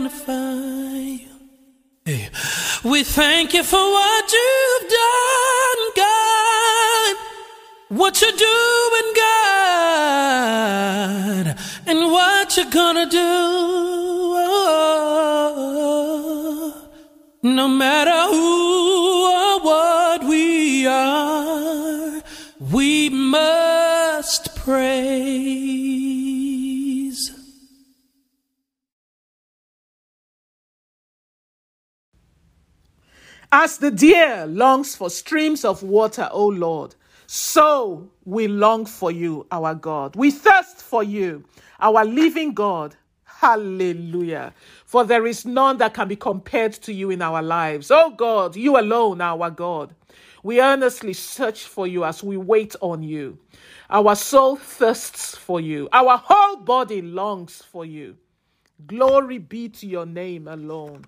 magnify you. Hey. We thank you for what you've done, God, what you're doing, God, and what you're gonna do. No matter who or what we are, we must praise. As the deer longs for streams of water, O Lord, so we long for you, our God. We thirst for you, our living God. Hallelujah. For there is none that can be compared to you in our lives. Oh God, you alone, our God. We earnestly search for you as we wait on you. Our soul thirsts for you. Our whole body longs for you. Glory be to your name alone.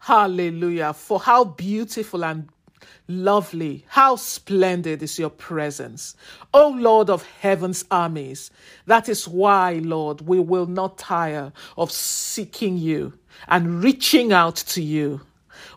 Hallelujah. For how beautiful and lovely, how splendid is your presence. O Lord of heaven's armies, that is why, Lord, we will not tire of seeking you and reaching out to you.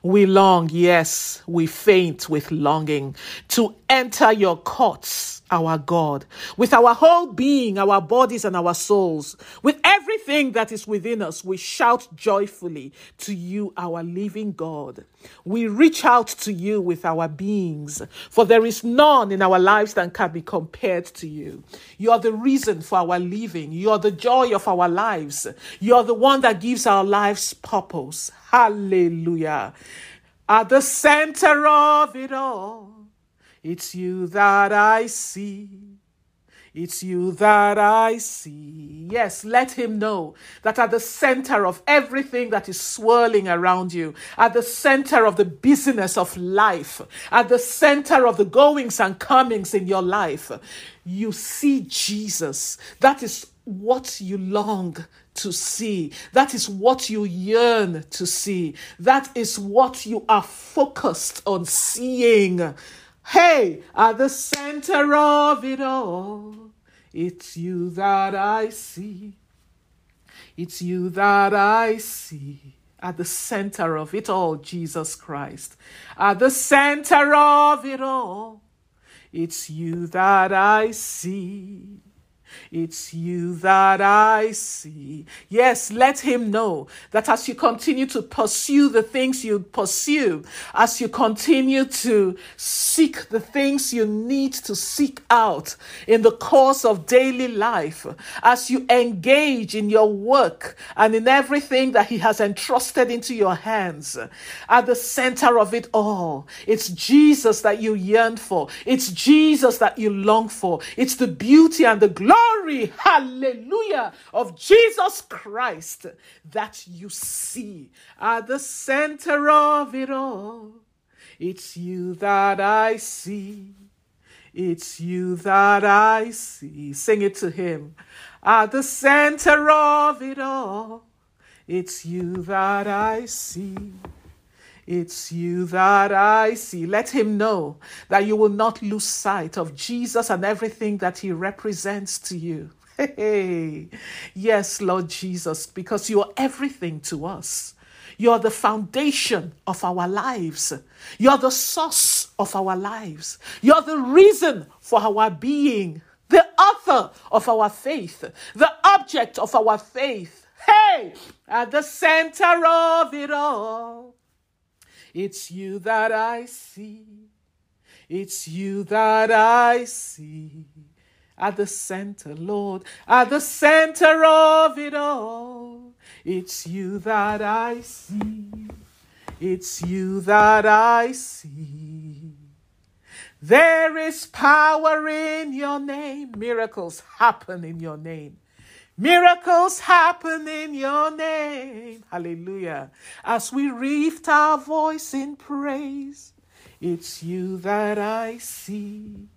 We long, yes, we faint with longing to enter your courts our God, with our whole being, our bodies, and our souls, with everything that is within us, we shout joyfully to you, our living God. We reach out to you with our beings, for there is none in our lives that can be compared to you. You are the reason for our living, you are the joy of our lives, you are the one that gives our lives purpose. Hallelujah. At the center of it all it's you that I see. It's you that I see. Yes, let him know that at the center of everything that is swirling around you, at the center of the business of life, at the center of the goings and comings in your life, you see Jesus. That is what you long to see. That is what you yearn to see. That is what you are focused on seeing. Hey, at the center of it all, it's you that I see. It's you that I see. At the center of it all, Jesus Christ. At the center of it all, it's you that I see. It's you that I see. Yes, let him know that as you continue to pursue the things you pursue, as you continue to seek the things you need to seek out in the course of daily life, as you engage in your work and in everything that he has entrusted into your hands, at the center of it all, it's Jesus that you yearn for. It's Jesus that you long for. It's the beauty and the glory glory, hallelujah, of Jesus Christ that you see at the center of it all. It's you that I see. It's you that I see. Sing it to him. At the center of it all, it's you that I see. It's you that I see. Let him know that you will not lose sight of Jesus and everything that he represents to you. Hey, yes, Lord Jesus, because you are everything to us. You're the foundation of our lives. You're the source of our lives. You're the reason for our being, the author of our faith, the object of our faith. Hey, at the center of it all it's you that I see. It's you that I see. At the center, Lord, at the center of it all. It's you that I see. It's you that I see. There is power in your name. Miracles happen in your name. Miracles happen in your name. Hallelujah. As we lift our voice in praise, it's you that I see.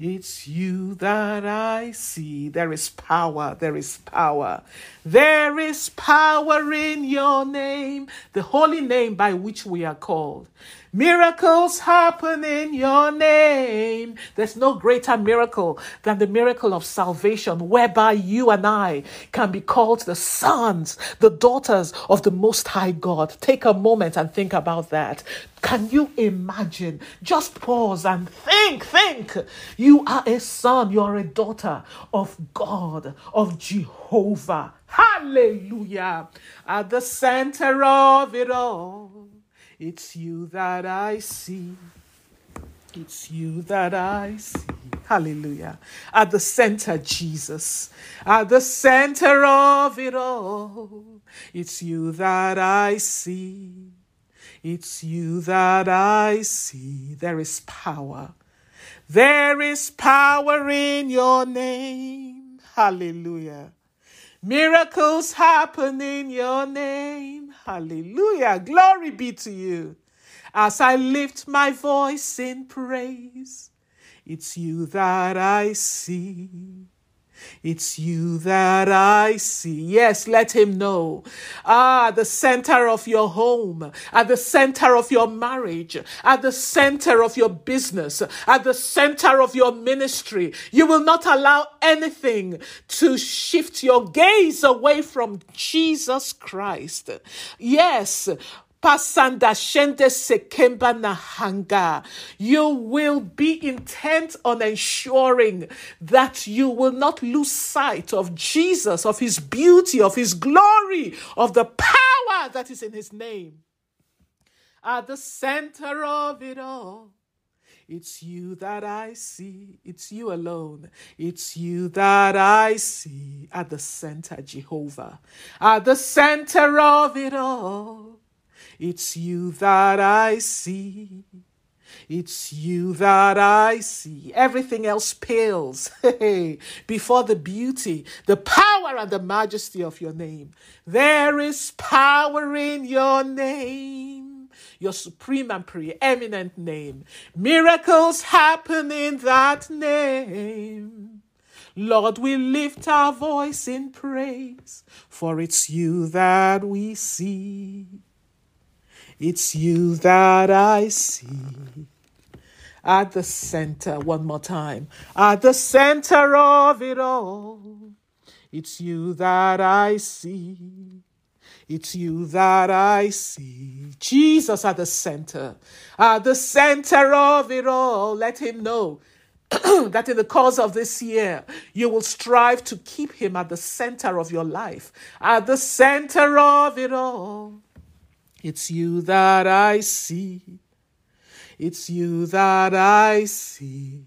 It's you that I see. There is power. There is power. There is power in your name, the holy name by which we are called. Miracles happen in your name. There's no greater miracle than the miracle of salvation, whereby you and I can be called the sons, the daughters of the Most High God. Take a moment and think about that. Can you imagine? Just pause and think, think. You are a son, you are a daughter of God, of Jehovah. Hallelujah. At the center of it all it's you that I see. It's you that I see. Hallelujah. At the center, Jesus. At the center of it all. It's you that I see. It's you that I see. There is power. There is power in your name. Hallelujah. Miracles happen in your name. Hallelujah. Glory be to you. As I lift my voice in praise, it's you that I see. It's you that I see. Yes, let him know. Ah, the center of your home, at the center of your marriage, at the center of your business, at the center of your ministry. You will not allow anything to shift your gaze away from Jesus Christ. Yes, Pasanda shende sekemba na. You will be intent on ensuring that you will not lose sight of Jesus, of his beauty, of his glory, of the power that is in his name. At the center of it all, it's you that I see. It's you alone. It's you that I see at the center, Jehovah. At the center of it all. It's you that I see. It's you that I see. Everything else pales before the beauty, the power, and the majesty of your name. There is power in your name, your supreme and preeminent name. Miracles happen in that name. Lord, we lift our voice in praise, for it's you that we see. It's you that I see. At the center, one more time. At the center of it all. It's you that I see. It's you that I see. Jesus at the center. At the center of it all. Let him know that in the course of this year, you will strive to keep him at the center of your life, at the center of it all. It's you that I see. It's you that I see.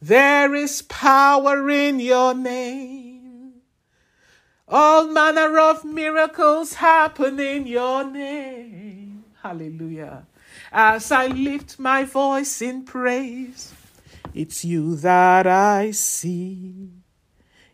There is power in your name. All manner of miracles happen in your name. Hallelujah. As I lift my voice in praise, it's you that I see.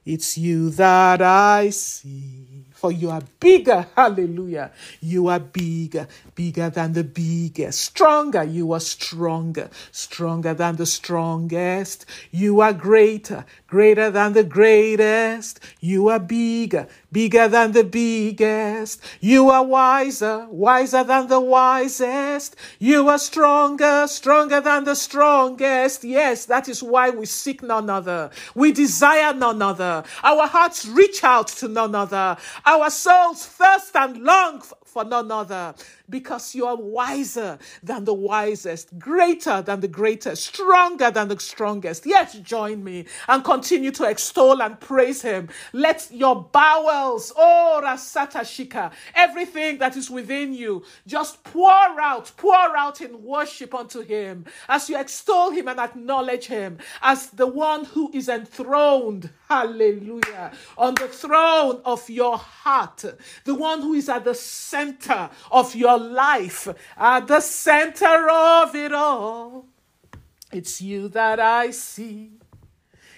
It's you that I see for you are bigger. Hallelujah. You are bigger, bigger than the biggest. Stronger, you are stronger, stronger than the strongest. You are greater, greater than the greatest. You are bigger, bigger than the biggest. You are wiser, wiser than the wisest. You are stronger, stronger than the strongest. Yes, that is why we seek none other. We desire none other. Our hearts reach out to none other. Our souls thirst and long for none other because you are wiser than the wisest, greater than the greatest, stronger than the strongest. Yet join me and continue to extol and praise him. Let your bowels, oh Rasata Shika, everything that is within you, just pour out, pour out in worship unto him as you extol him and acknowledge him as the one who is enthroned, hallelujah, on the throne of your heart, the one who is at the center of your life, at the center of it all. It's you that I see.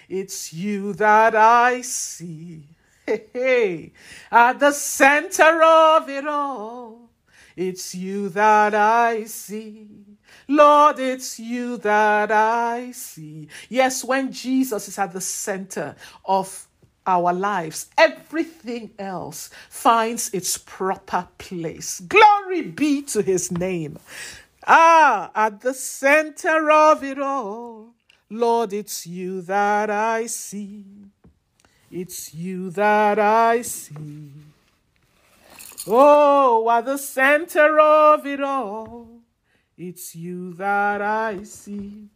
It's you that I see. Hey, at the center of it all. It's you that I see. Lord, it's you that I see. Yes, when Jesus is at the center of our lives, everything else finds its proper place. Glory be to his name. Ah, at the center of it all, Lord, it's you that I see. It's you that I see. Oh, at the center of it all, it's you that I see.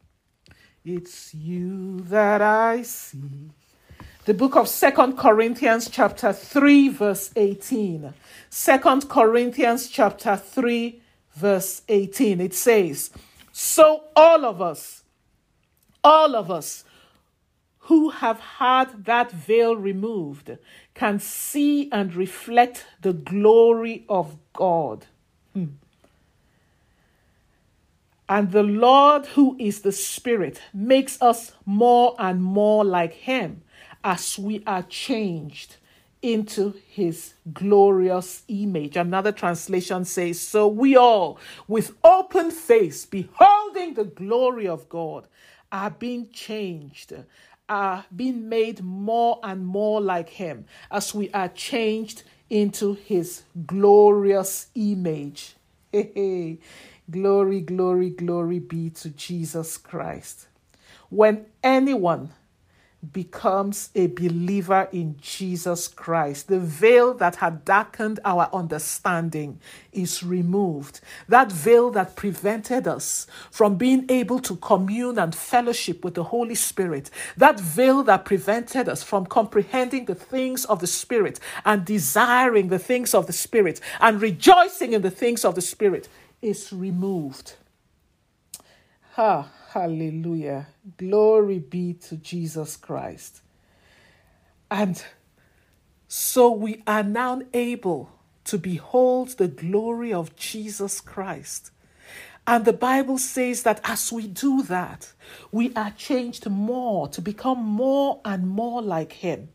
It's you that I see. The book of Second Corinthians chapter 3 verse 18. Second Corinthians chapter 3 verse 18. It says, "So all of us all of us who have had that veil removed can see and reflect the glory of God. Hmm. And the Lord, who is the Spirit, makes us more and more like Him as we are changed into His glorious image. Another translation says, So we all, with open face, beholding the glory of God, are being changed, are being made more and more like Him as we are changed into His glorious image. Hey, hey. Glory, glory, glory be to Jesus Christ. When anyone becomes a believer in Jesus Christ. The veil that had darkened our understanding is removed. That veil that prevented us from being able to commune and fellowship with the Holy Spirit. That veil that prevented us from comprehending the things of the Spirit and desiring the things of the Spirit and rejoicing in the things of the Spirit is removed. Ha. Hallelujah. Glory be to Jesus Christ. And so we are now able to behold the glory of Jesus Christ. And the Bible says that as we do that, we are changed more to become more and more like Him.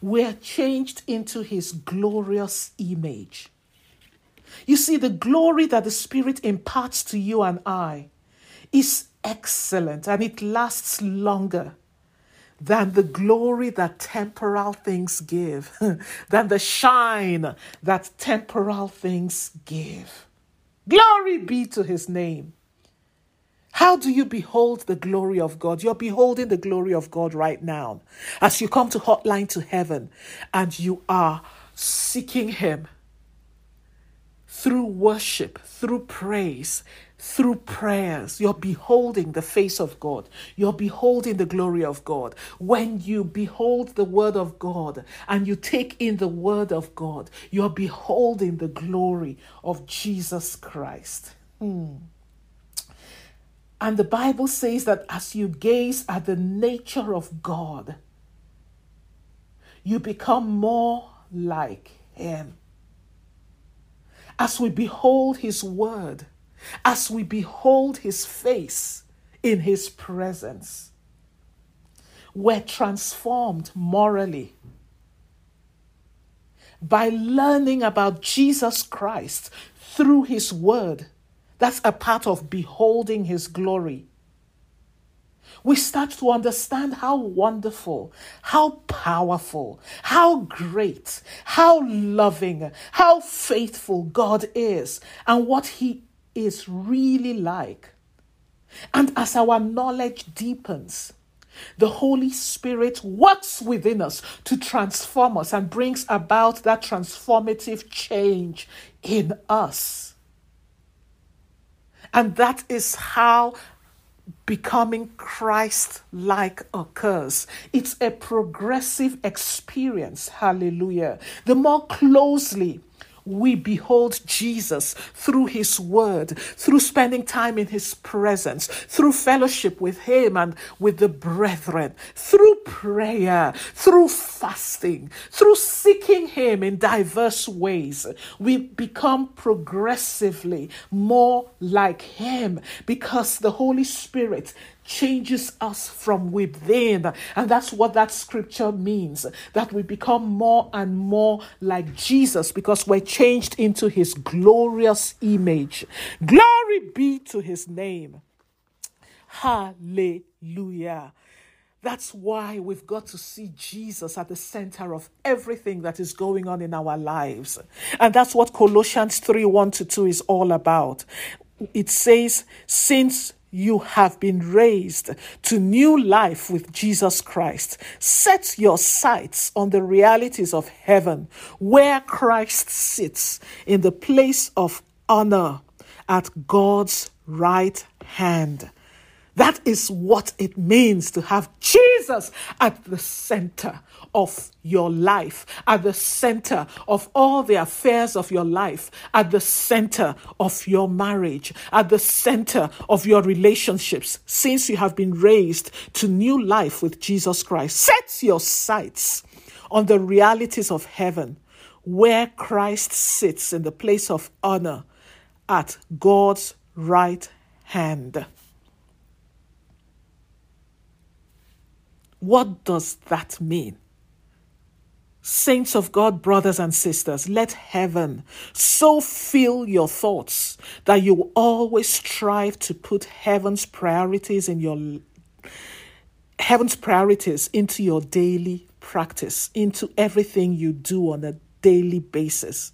We are changed into His glorious image. You see, the glory that the Spirit imparts to you and I is excellent and it lasts longer than the glory that temporal things give, than the shine that temporal things give. Glory be to his name. How do you behold the glory of God? You're beholding the glory of God right now as you come to Hotline to Heaven and you are seeking Him through worship, through praise, through prayers. You're beholding the face of God. You're beholding the glory of God. When you behold the word of God and you take in the word of God, you're beholding the glory of Jesus Christ. Hmm. And the Bible says that as you gaze at the nature of God, you become more like Him as we behold His Word, as we behold His face in His presence, we're transformed morally by learning about Jesus Christ through His Word. That's a part of beholding His glory we start to understand how wonderful, how powerful, how great, how loving, how faithful God is, and what He is really like. And as our knowledge deepens, the Holy Spirit works within us to transform us and brings about that transformative change in us. And that is how becoming Christ like occurs. It's a progressive experience. Hallelujah. The more closely we behold Jesus through His Word, through spending time in His presence, through fellowship with Him and with the brethren, through prayer, through fasting, through seeking Him in diverse ways. We become progressively more like Him because the Holy Spirit changes us from within. And that's what that scripture means that we become more and more like Jesus because we're changed into his glorious image. Glory be to his name. Hallelujah. That's why we've got to see Jesus at the center of everything that is going on in our lives. And that's what Colossians 3 1 to 2 is all about. It says, Since you have been raised to new life with Jesus Christ. Set your sights on the realities of heaven, where Christ sits in the place of honor at God's right hand. That is what it means to have Jesus at the center of your life, at the center of all the affairs of your life, at the center of your marriage, at the center of your relationships, since you have been raised to new life with Jesus Christ. Set your sights on the realities of heaven, where Christ sits in the place of honor at God's right hand. What does that mean? Saints of God, brothers and sisters, let heaven so fill your thoughts that you always strive to put heaven's priorities in your heaven's priorities into your daily practice, into everything you do on a daily basis.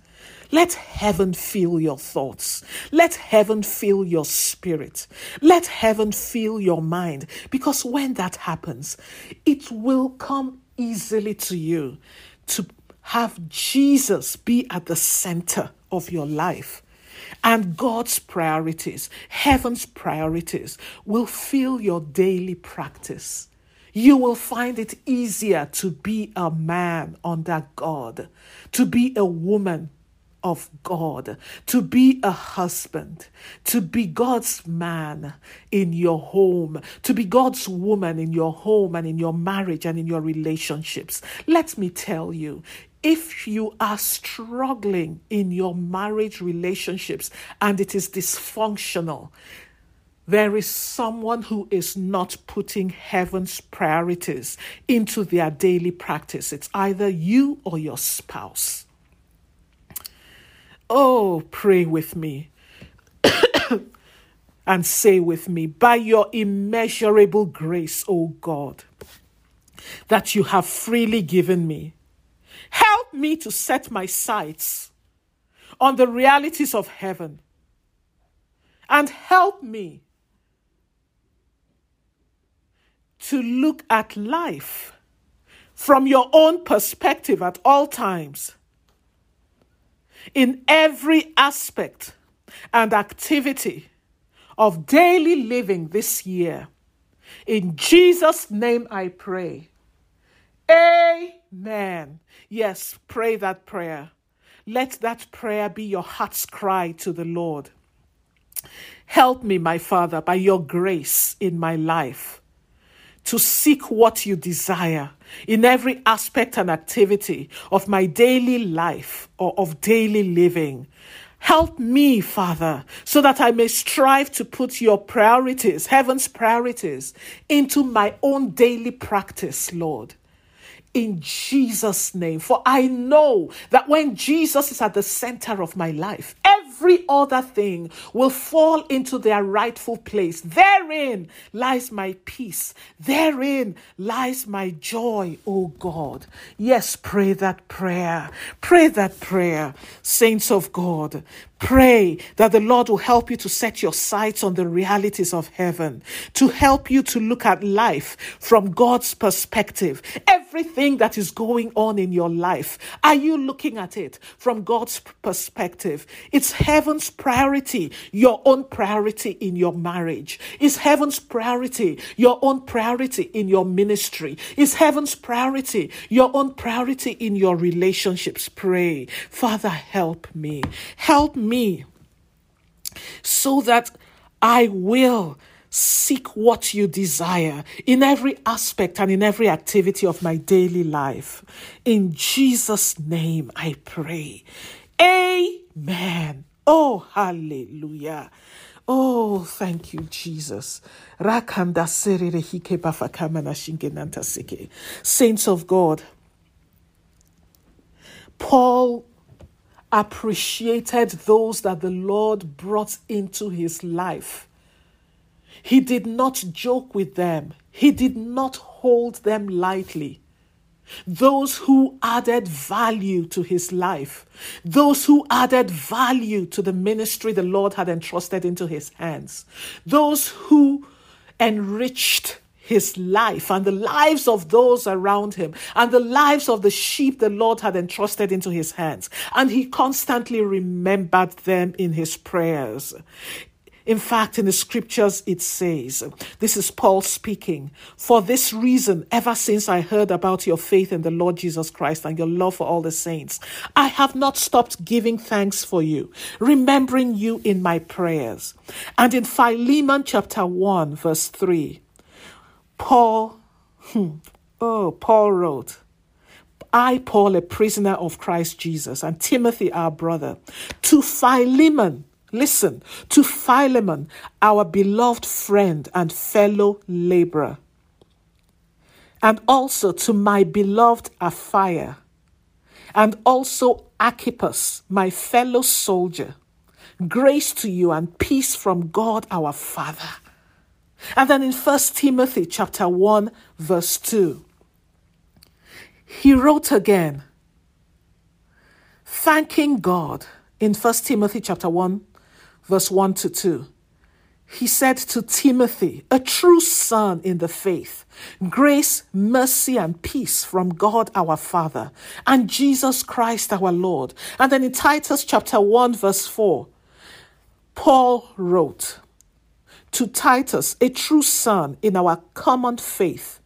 Let heaven fill your thoughts. Let heaven fill your spirit. Let heaven fill your mind. Because when that happens, it will come easily to you to have Jesus be at the center of your life. And God's priorities, heaven's priorities, will fill your daily practice. You will find it easier to be a man under God, to be a woman of God, to be a husband, to be God's man in your home, to be God's woman in your home and in your marriage and in your relationships. Let me tell you, if you are struggling in your marriage relationships and it is dysfunctional, there is someone who is not putting heaven's priorities into their daily practice. It's either you or your spouse. Oh, pray with me. And say with me, by your immeasurable grace, O God, that you have freely given me, help me to set my sights on the realities of heaven and help me to look at life from your own perspective at all times in every aspect and activity of daily living this year. In Jesus' name I pray. Amen. Yes, pray that prayer. Let that prayer be your heart's cry to the Lord. Help me, my Father, by your grace in my life to seek what you desire in every aspect and activity of my daily life or of daily living. Help me, Father, so that I may strive to put your priorities, heaven's priorities, into my own daily practice, Lord in Jesus' name. For I know that when Jesus is at the center of my life, every other thing will fall into their rightful place. Therein lies my peace. Therein lies my joy, oh God. Yes, pray that prayer. Pray that prayer, saints of God. Pray that the Lord will help you to set your sights on the realities of heaven, to help you to look at life from God's perspective. Everything that is going on in your life, are you looking at it from God's perspective? It's heaven's priority, your own priority in your marriage. Is heaven's priority your own priority in your ministry? Is heaven's priority your own priority in your relationships? Pray, Father, help me. Help me so that I will seek what you desire in every aspect and in every activity of my daily life. In Jesus' name I pray. Amen. Oh, hallelujah. Oh, thank you, Jesus. Saints of God, Paul appreciated those that the Lord brought into his life. He did not joke with them. He did not hold them lightly. Those who added value to his life, those who added value to the ministry the Lord had entrusted into his hands, those who enriched his life and the lives of those around him and the lives of the sheep the Lord had entrusted into his hands. And he constantly remembered them in his prayers. In fact, in the scriptures, it says, this is Paul speaking, for this reason, ever since I heard about your faith in the Lord Jesus Christ and your love for all the saints, I have not stopped giving thanks for you, remembering you in my prayers. And in Philemon chapter 1, verse 3, Paul, hmm, oh, Paul wrote, I, Paul, a prisoner of Christ Jesus, and Timothy, our brother, to Philemon, listen, to Philemon, our beloved friend and fellow laborer, and also to my beloved Apphia, and also Archippus, my fellow soldier. Grace to you and peace from God our Father. And then in 1 Timothy chapter 1 verse 2, he wrote again, thanking God in 1 Timothy chapter 1 verse 1 to 2. He said to Timothy, a true son in the faith, grace, mercy, and peace from God our Father and Jesus Christ our Lord. And then in Titus chapter 1, verse 4, Paul wrote, to Titus, a true son in our common faith,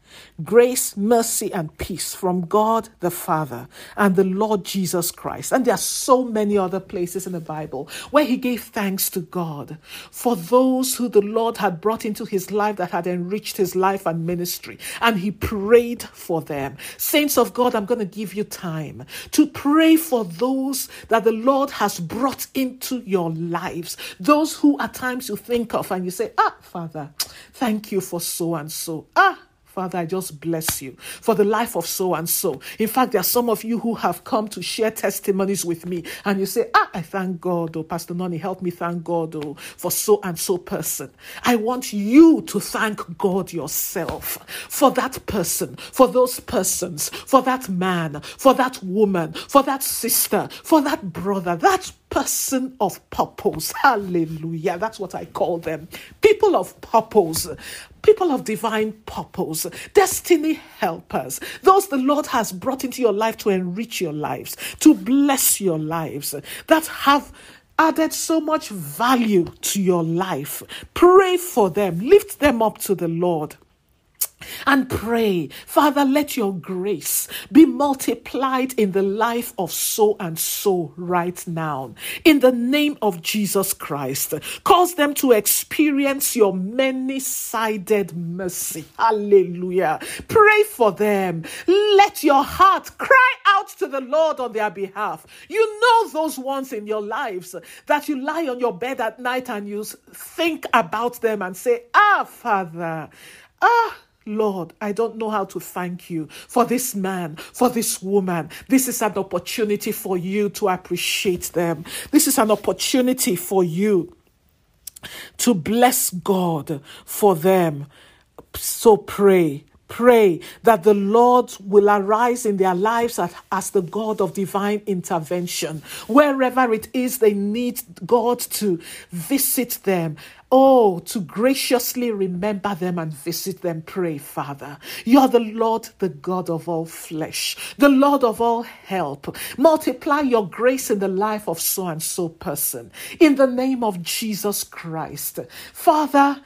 grace, mercy, and peace from God the Father and the Lord Jesus Christ. And there are so many other places in the Bible where he gave thanks to God for those who the Lord had brought into his life that had enriched his life and ministry. And he prayed for them. Saints of God, I'm going to give you time to pray for those that the Lord has brought into your lives. Those who at times you think of and you say, Ah, Father, thank you for so and so. Ah, Father, I just bless you for the life of so and so. In fact, there are some of you who have come to share testimonies with me, and you say, Ah, I thank God, oh, Pastor Noni, help me thank God, oh, for so and so person. I want you to thank God yourself for that person, for those persons, for that man, for that woman, for that sister, for that brother, that person of purpose. Hallelujah. That's what I call them. People of purpose people of divine purpose, destiny helpers, those the Lord has brought into your life to enrich your lives, to bless your lives, that have added so much value to your life. Pray for them, lift them up to the Lord and pray, Father, let your grace be multiplied in the life of so and so right now. In the name of Jesus Christ, cause them to experience your many sided mercy. Hallelujah. Pray for them. Let your heart cry out to the Lord on their behalf. You know those ones in your lives that you lie on your bed at night and you think about them and say, Ah, Father, ah, Lord, I don't know how to thank you for this man, for this woman. This is an opportunity for you to appreciate them. This is an opportunity for you to bless God for them. So pray pray that the Lord will arise in their lives as, as, the God of divine intervention. Wherever it is they need God to visit them. Oh, to graciously remember them and visit them. Pray, Father. You're the Lord, the God of all flesh, the Lord of all help. Multiply your grace in the life of so and so person. In the name of Jesus Christ. Father,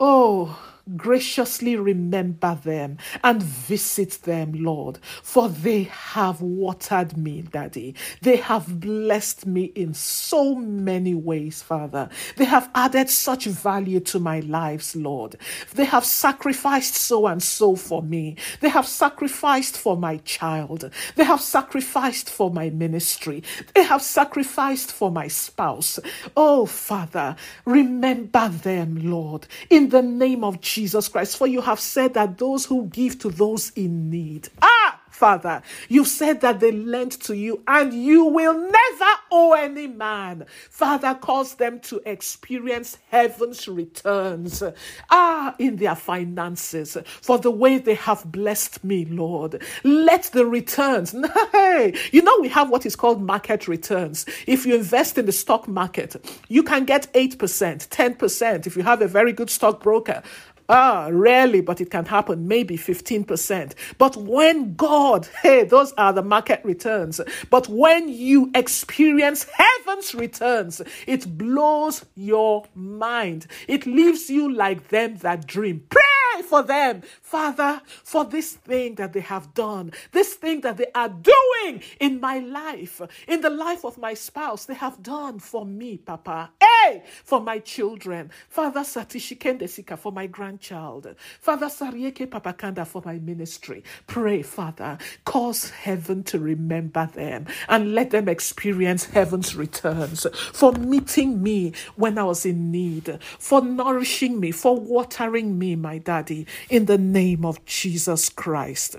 oh, graciously remember them and visit them, Lord, for they have watered me, Daddy. They have blessed me in so many ways, Father. They have added such value to my lives, Lord. They have sacrificed so and so for me. They have sacrificed for my child. They have sacrificed for my ministry. They have sacrificed for my spouse. Oh, Father, remember them, Lord, in the name of Jesus. Jesus Christ. For you have said that those who give to those in need. Ah! Father. You said that they lent to you and you will never owe any man. Father, cause them to experience heaven's returns. Ah, in their finances for the way they have blessed me, Lord. Let the returns. Hey, you know, we have what is called market returns. If you invest in the stock market, you can get 8%, 10% if you have a very good stockbroker. Ah, rarely, but it can happen, maybe 15%. But when God, hey, those are the market returns. But when you experience heaven's returns, it blows your mind. It leaves you like them that dream. Pray for them, Father, for this thing that they have done, this thing that they are doing in my life, in the life of my spouse, they have done for me, Papa. Hey, for my children. Father Satishikende Sika for my grandchild. Father Sarieke Papakanda for my ministry. Pray, Father, cause heaven to remember them and let them experience heaven's returns for meeting me when I was in need, for nourishing me, for watering me, my daddy, in the name of Jesus Christ.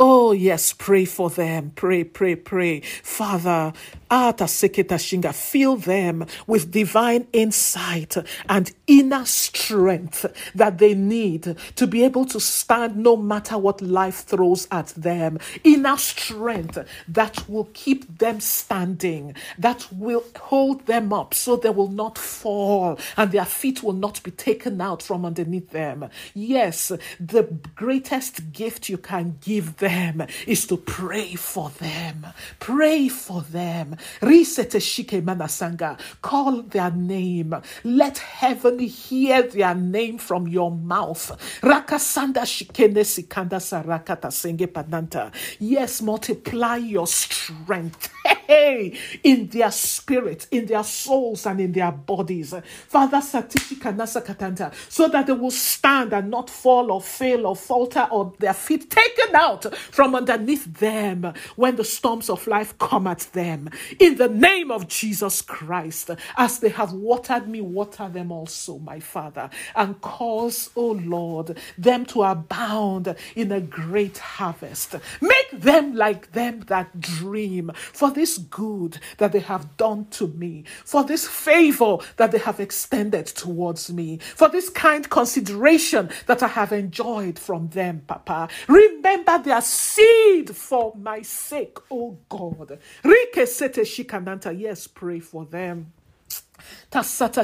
Oh, yes, pray for them. Pray, pray, pray. Father, Fill them with divine insight and inner strength that they need to be able to stand no matter what life throws at them. Inner strength that will keep them standing, that will hold them up so they will not fall and their feet will not be taken out from underneath them. Yes, the greatest gift you can give them is to pray for them. Pray for them. Call their name. Let heaven hear their name from your mouth. Rakasanda shikene sikanda sarakata senge pananta. Yes, multiply your strength. Hey, in their spirit, in their souls, and in their bodies. Father, katanta, so that they will stand and not fall or fail or falter or their feet taken out from underneath them when the storms of life come at them. In the name of Jesus Christ, as they have watered me, water them also, my Father, and cause, O oh Lord, them to abound in a great harvest. Make them like them that dream for this good that they have done to me, for this favor that they have extended towards me, for this kind consideration that I have enjoyed from them, Papa. Remember their seed for my sake, oh God. Yes, pray for them. Tasata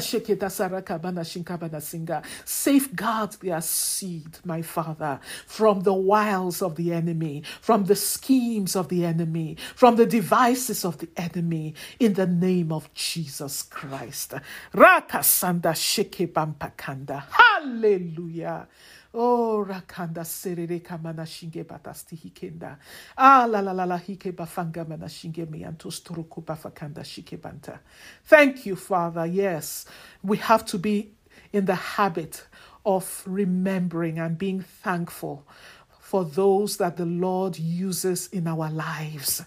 singa. Safeguard their seed, my Father, from the wiles of the enemy, from the schemes of the enemy, from the devices of the enemy, in the name of Jesus Christ. Rakasanda sheke bampakanda. Hallelujah. Oh, rakanda serere kamana shinge batasti hikenda. Ah, la la la la hike bafanga mana shinge miantos turuku bafakanda shike banta. Thank you, Father. Yes, we have to be in the habit of remembering and being thankful for those that the Lord uses in our lives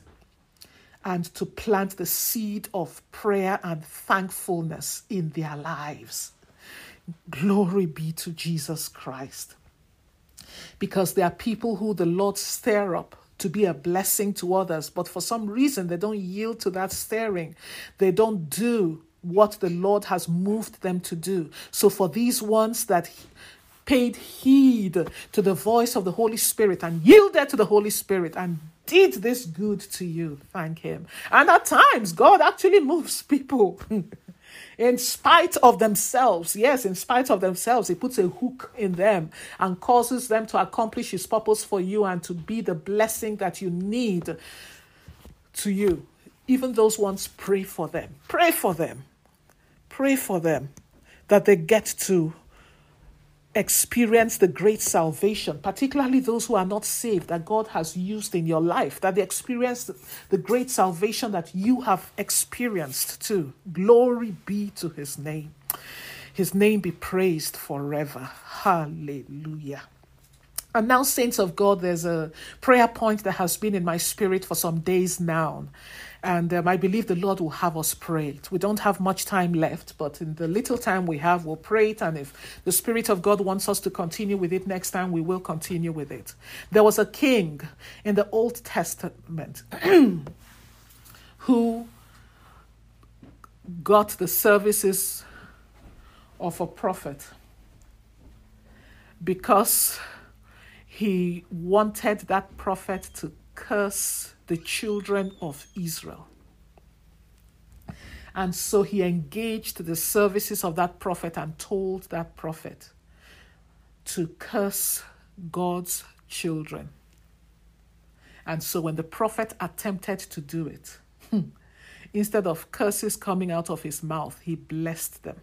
and to plant the seed of prayer and thankfulness in their lives. Glory be to Jesus Christ. Because there are people who the Lord stir up to be a blessing to others, but for some reason they don't yield to that stirring. They don't do what the Lord has moved them to do. So for these ones that paid heed to the voice of the Holy Spirit and yielded to the Holy Spirit and did this good to you, thank Him. And at times, God actually moves people. in spite of themselves. Yes, in spite of themselves, He puts a hook in them and causes them to accomplish His purpose for you and to be the blessing that you need to you. Even those ones, pray for them. Pray for them. Pray for them that they get to experience the great salvation, particularly those who are not saved that God has used in your life, that they experience the great salvation that you have experienced too. Glory be to his name. His name be praised forever. Hallelujah. And now, saints of God, there's a prayer point that has been in my spirit for some days now. And um, I believe the Lord will have us pray it. We don't have much time left, but in the little time we have, we'll pray it. And if the Spirit of God wants us to continue with it next time, we will continue with it. There was a king in the Old Testament who got the services of a prophet because he wanted that prophet to curse the children of Israel. And so he engaged the services of that prophet and told that prophet to curse God's children. And so when the prophet attempted to do it, instead of curses coming out of his mouth, he blessed them.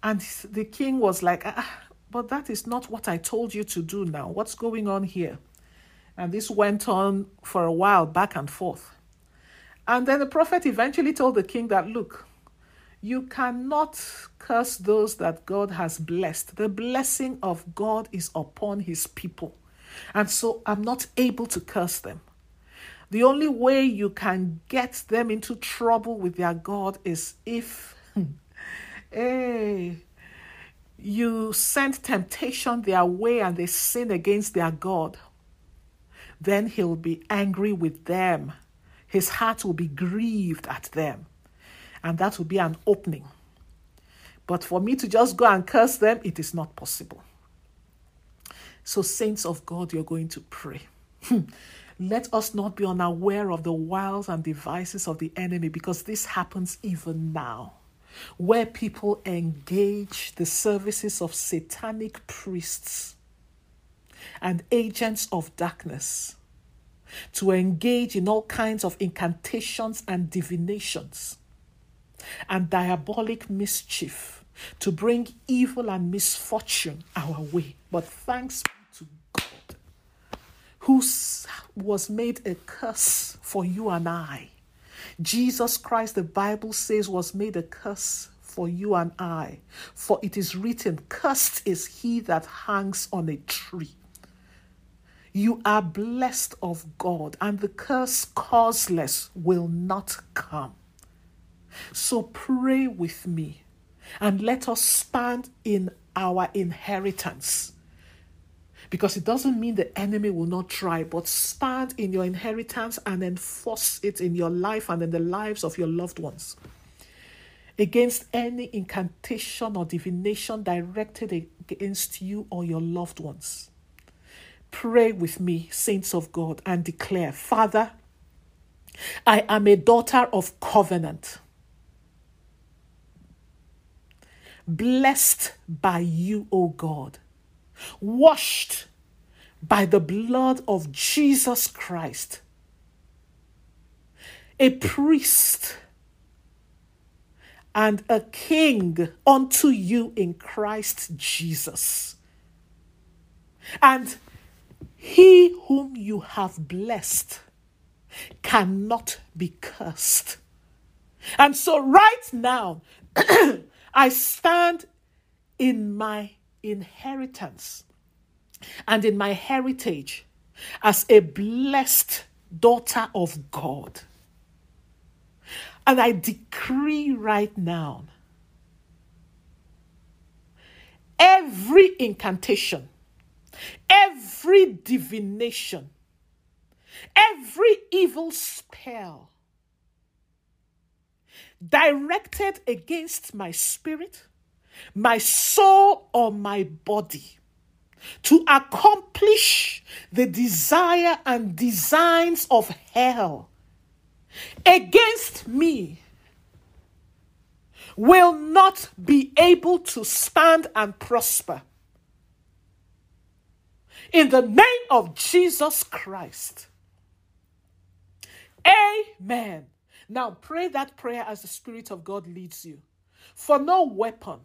And the king was like, ah, but that is not what I told you to do now. What's going on here? And this went on for a while, back and forth. And then the prophet eventually told the king that, look, you cannot curse those that God has blessed. The blessing of God is upon his people. And so I'm not able to curse them. The only way you can get them into trouble with their God is if hey, you send temptation their way and they sin against their God, then he'll be angry with them. His heart will be grieved at them. And that will be an opening. But for me to just go and curse them, it is not possible. So, saints of God, you're going to pray. Hmm. Let us not be unaware of the wiles and devices of the enemy because this happens even now where people engage the services of satanic priests and agents of darkness to engage in all kinds of incantations and divinations and diabolic mischief to bring evil and misfortune our way. But thanks be to God, who was made a curse for you and I Jesus Christ, the Bible says, was made a curse for you and I. For it is written, Cursed is he that hangs on a tree. You are blessed of God, and the curse causeless will not come. So pray with me and let us stand in our inheritance because it doesn't mean the enemy will not try, but stand in your inheritance and enforce it in your life and in the lives of your loved ones. Against any incantation or divination directed against you or your loved ones. Pray with me, saints of God, and declare Father, I am a daughter of covenant, blessed by you, O God washed by the blood of Jesus Christ, a priest and a king unto you in Christ Jesus. And he whom you have blessed cannot be cursed. And so, right now, I stand in my inheritance and in my heritage as a blessed daughter of God. And I decree right now every incantation, every divination, every evil spell directed against my spirit my soul or my body to accomplish the desire and designs of hell against me will not be able to stand and prosper. In the name of Jesus Christ. Amen. Now pray that prayer as the Spirit of God leads you. For no weapon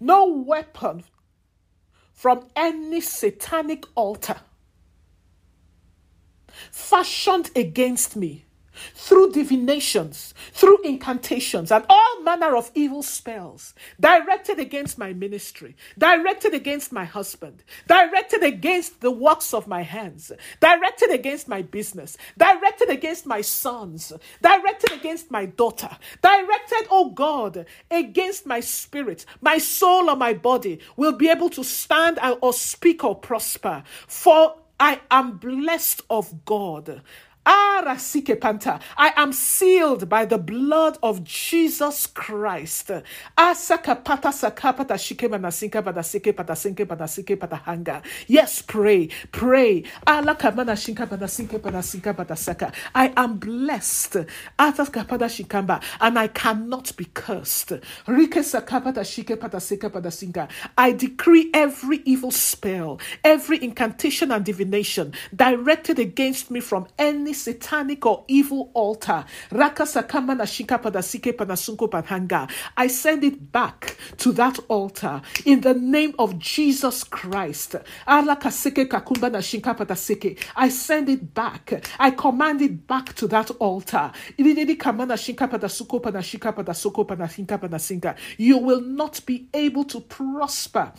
no weapon from any satanic altar fashioned against me through divinations, through incantations, and all manner of evil spells directed against my ministry, directed against my husband, directed against the works of my hands, directed against my business, directed against my sons, directed against my daughter, directed, oh God, against my spirit, my soul, or my body will be able to stand or speak or prosper. For I am blessed of God. I am sealed by the blood of Jesus Christ. Yes, pray, pray. I am blessed. And I cannot be cursed. I decree every evil spell, every incantation and divination directed against me from any satanic or evil altar. I send it back to that altar in the name of Jesus Christ. I send it back. I command it back to that altar. You will not be able to prosper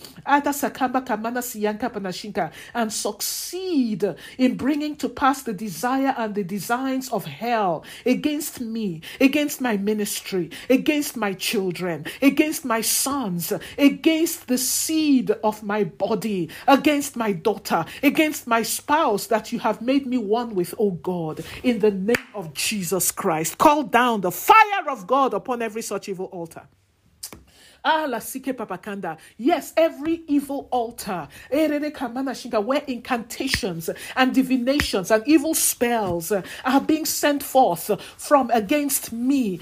and succeed in bringing to pass the desire and the designs of hell against me, against my ministry, against my children, against my sons, against the seed of my body, against my daughter, against my spouse that you have made me one with, O God, in the name of Jesus Christ. Call down the fire of God upon every such evil altar. Ah, la sike papakanda. Yes, every evil altar, where incantations and divinations and evil spells are being sent forth from against me.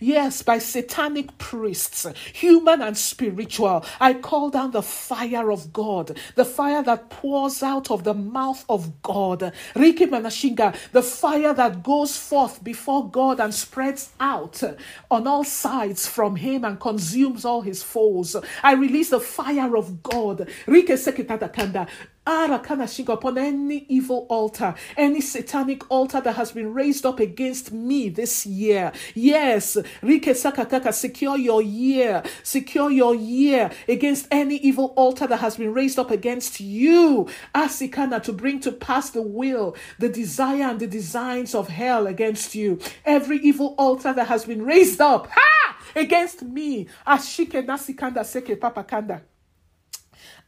Yes, by satanic priests, human and spiritual. I call down the fire of God, the fire that pours out of the mouth of God. Riki Manashinga, The fire that goes forth before God and spreads out on on all sides from him and consumes all his foes. I release the fire of God. Ara kanashiko upon any evil altar, any satanic altar that has been raised up against me this year. Yes, Rike Sakakaka, secure your year, secure your year against any evil altar that has been raised up against you. Asikana to bring to pass the will, the desire, and the designs of hell against you. Every evil altar that has been raised up ha! against me. Ashike nasikanda seke papakanda.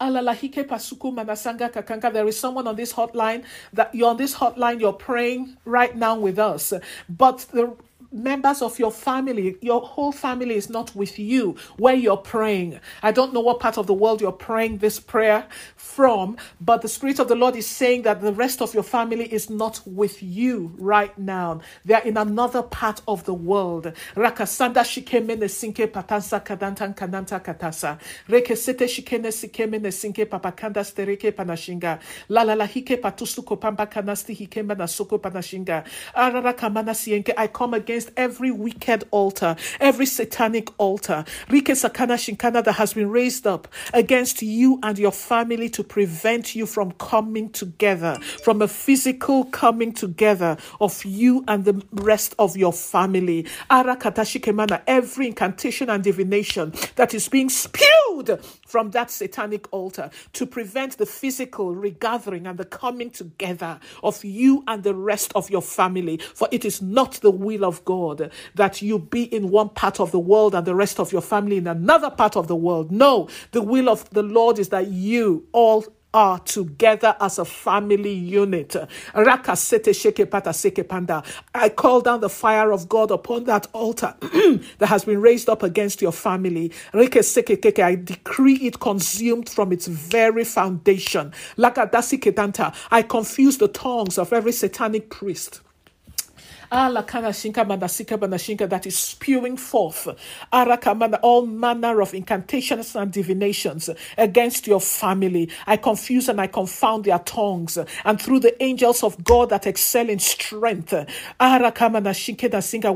Alalahike pasuku manasanga kakanka. There is someone on this hotline that you're on this hotline, you're praying right now with us. But the members of your family, your whole family is not with you where you're praying. I don't know what part of the world you're praying this prayer from, but the Spirit of the Lord is saying that the rest of your family is not with you right now. They're in another part of the world. Rakasanda shikemene patansa kadantan kananta katasa. Rekesete shikene sikemene sinke papakanda stereke panashinga. La la la hike patusu kopamba kanasti hikemba nasuko panashinga. Arara kamana sienke. I come against against every wicked altar, every satanic altar, Rike Sakana Shinkana that has been raised up against you and your family to prevent you from coming together, from a physical coming together of you and the rest of your family. Arakatashikemana, every incantation and divination that is being spewed from that satanic altar to prevent the physical regathering and the coming together of you and the rest of your family. For it is not the will of God that you be in one part of the world and the rest of your family in another part of the world. No, the will of the Lord is that you all are together as a family unit. I call down the fire of God upon that altar that has been raised up against your family. I decree it consumed from its very foundation. I confuse the tongues of every satanic priest that is spewing forth. All manner of incantations and divinations against your family. I confuse and I confound their tongues, and through the angels of God that excel in strength,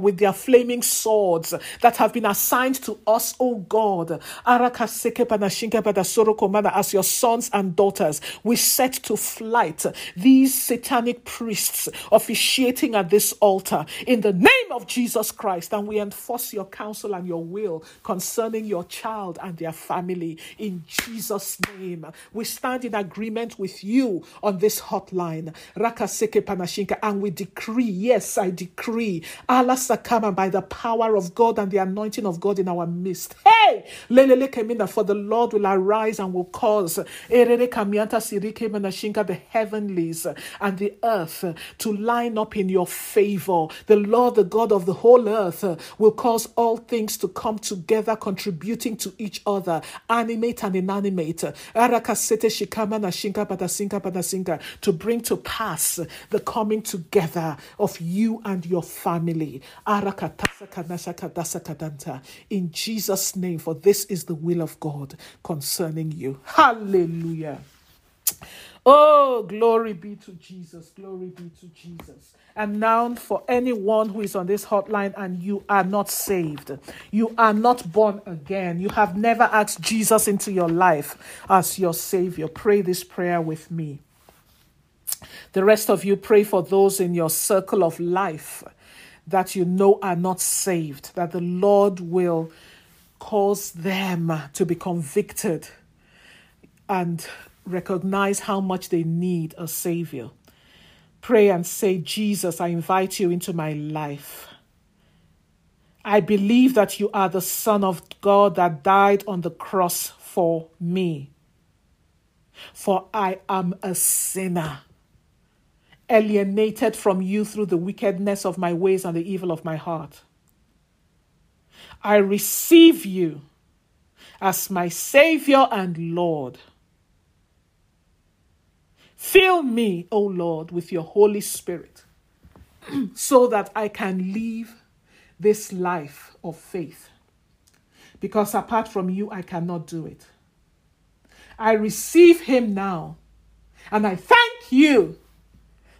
with their flaming swords that have been assigned to us, O God, as your sons and daughters, we set to flight these satanic priests officiating at this altar in the name of Jesus Christ, and we enforce your counsel and your will concerning your child and their family in Jesus' name. We stand in agreement with you on this hotline, Rakaseke Panashinka, and we decree, yes, I decree, Allah Sakama by the power of God and the anointing of God in our midst. Hey, Lelele Kemina, for the Lord will arise and will cause Erere Kamianta the heavenlies and the earth to line up in your favor. The Lord, the God of the whole earth, uh, will cause all things to come together, contributing to each other, animate and inanimate, to bring to pass the coming together of you and your family. In Jesus' name, for this is the will of God concerning you. Hallelujah. Oh, glory be to Jesus. Glory be to Jesus. And now, for anyone who is on this hotline and you are not saved, you are not born again, you have never asked Jesus into your life as your Savior, pray this prayer with me. The rest of you pray for those in your circle of life that you know are not saved, that the Lord will cause them to be convicted and recognize how much they need a Savior. Pray and say, Jesus, I invite you into my life. I believe that you are the Son of God that died on the cross for me. For I am a sinner, alienated from you through the wickedness of my ways and the evil of my heart. I receive you as my Savior and Lord. Fill me, O Lord, with your Holy Spirit so that I can live this life of faith. Because apart from you, I cannot do it. I receive him now, and I thank you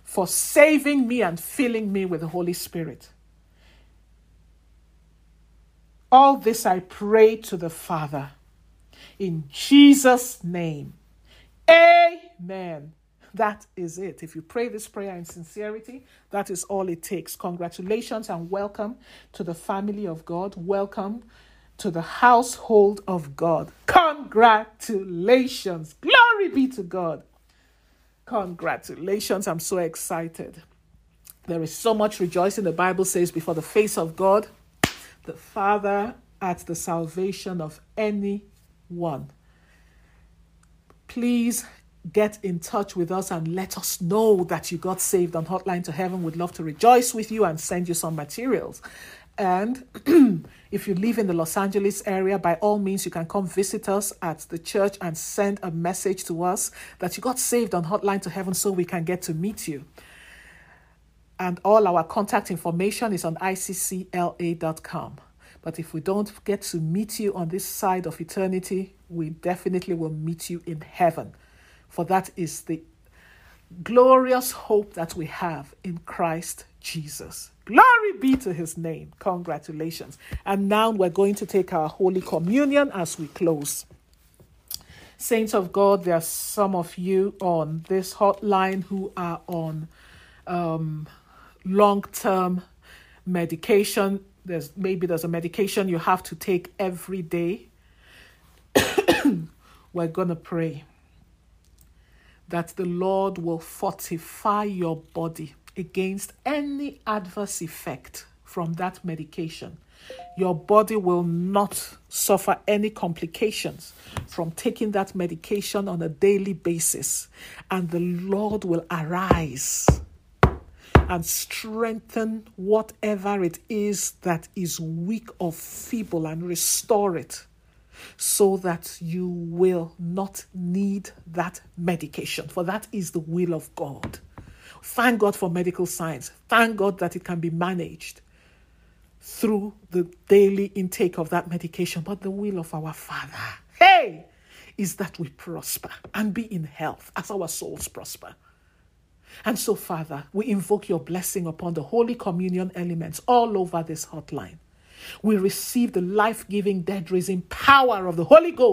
for saving me and filling me with the Holy Spirit. All this I pray to the Father. In Jesus' name. Amen. That is it. If you pray this prayer in sincerity, that is all it takes. Congratulations and welcome to the family of God. Welcome to the household of God. Congratulations. Glory be to God. Congratulations. I'm so excited. There is so much rejoicing. The Bible says, before the face of God, the Father at the salvation of anyone. Please get in touch with us and let us know that you got saved on Hotline to Heaven. We'd love to rejoice with you and send you some materials. And if you live in the Los Angeles area, by all means, you can come visit us at the church and send a message to us that you got saved on Hotline to Heaven so we can get to meet you. And all our contact information is on iccla.com. But if we don't get to meet you on this side of eternity, we definitely will meet you in heaven for that is the glorious hope that we have in Christ Jesus. Glory be to his name. Congratulations. And now we're going to take our Holy Communion as we close. Saints of God, there are some of you on this hotline who are on um, long term medication. There's maybe there's a medication you have to take every day. We're to pray that the Lord will fortify your body against any adverse effect from that medication. Your body will not suffer any complications from taking that medication on a daily basis, and the Lord will arise and strengthen whatever it is that is weak or feeble and restore it so that you will not need that medication, for that is the will of God. Thank God for medical science. Thank God that it can be managed through the daily intake of that medication. But the will of our Father, hey, is that we prosper and be in health as our souls prosper. And so, Father, we invoke your blessing upon the Holy Communion elements all over this hotline. We receive the life giving, dead raising power of the Holy Ghost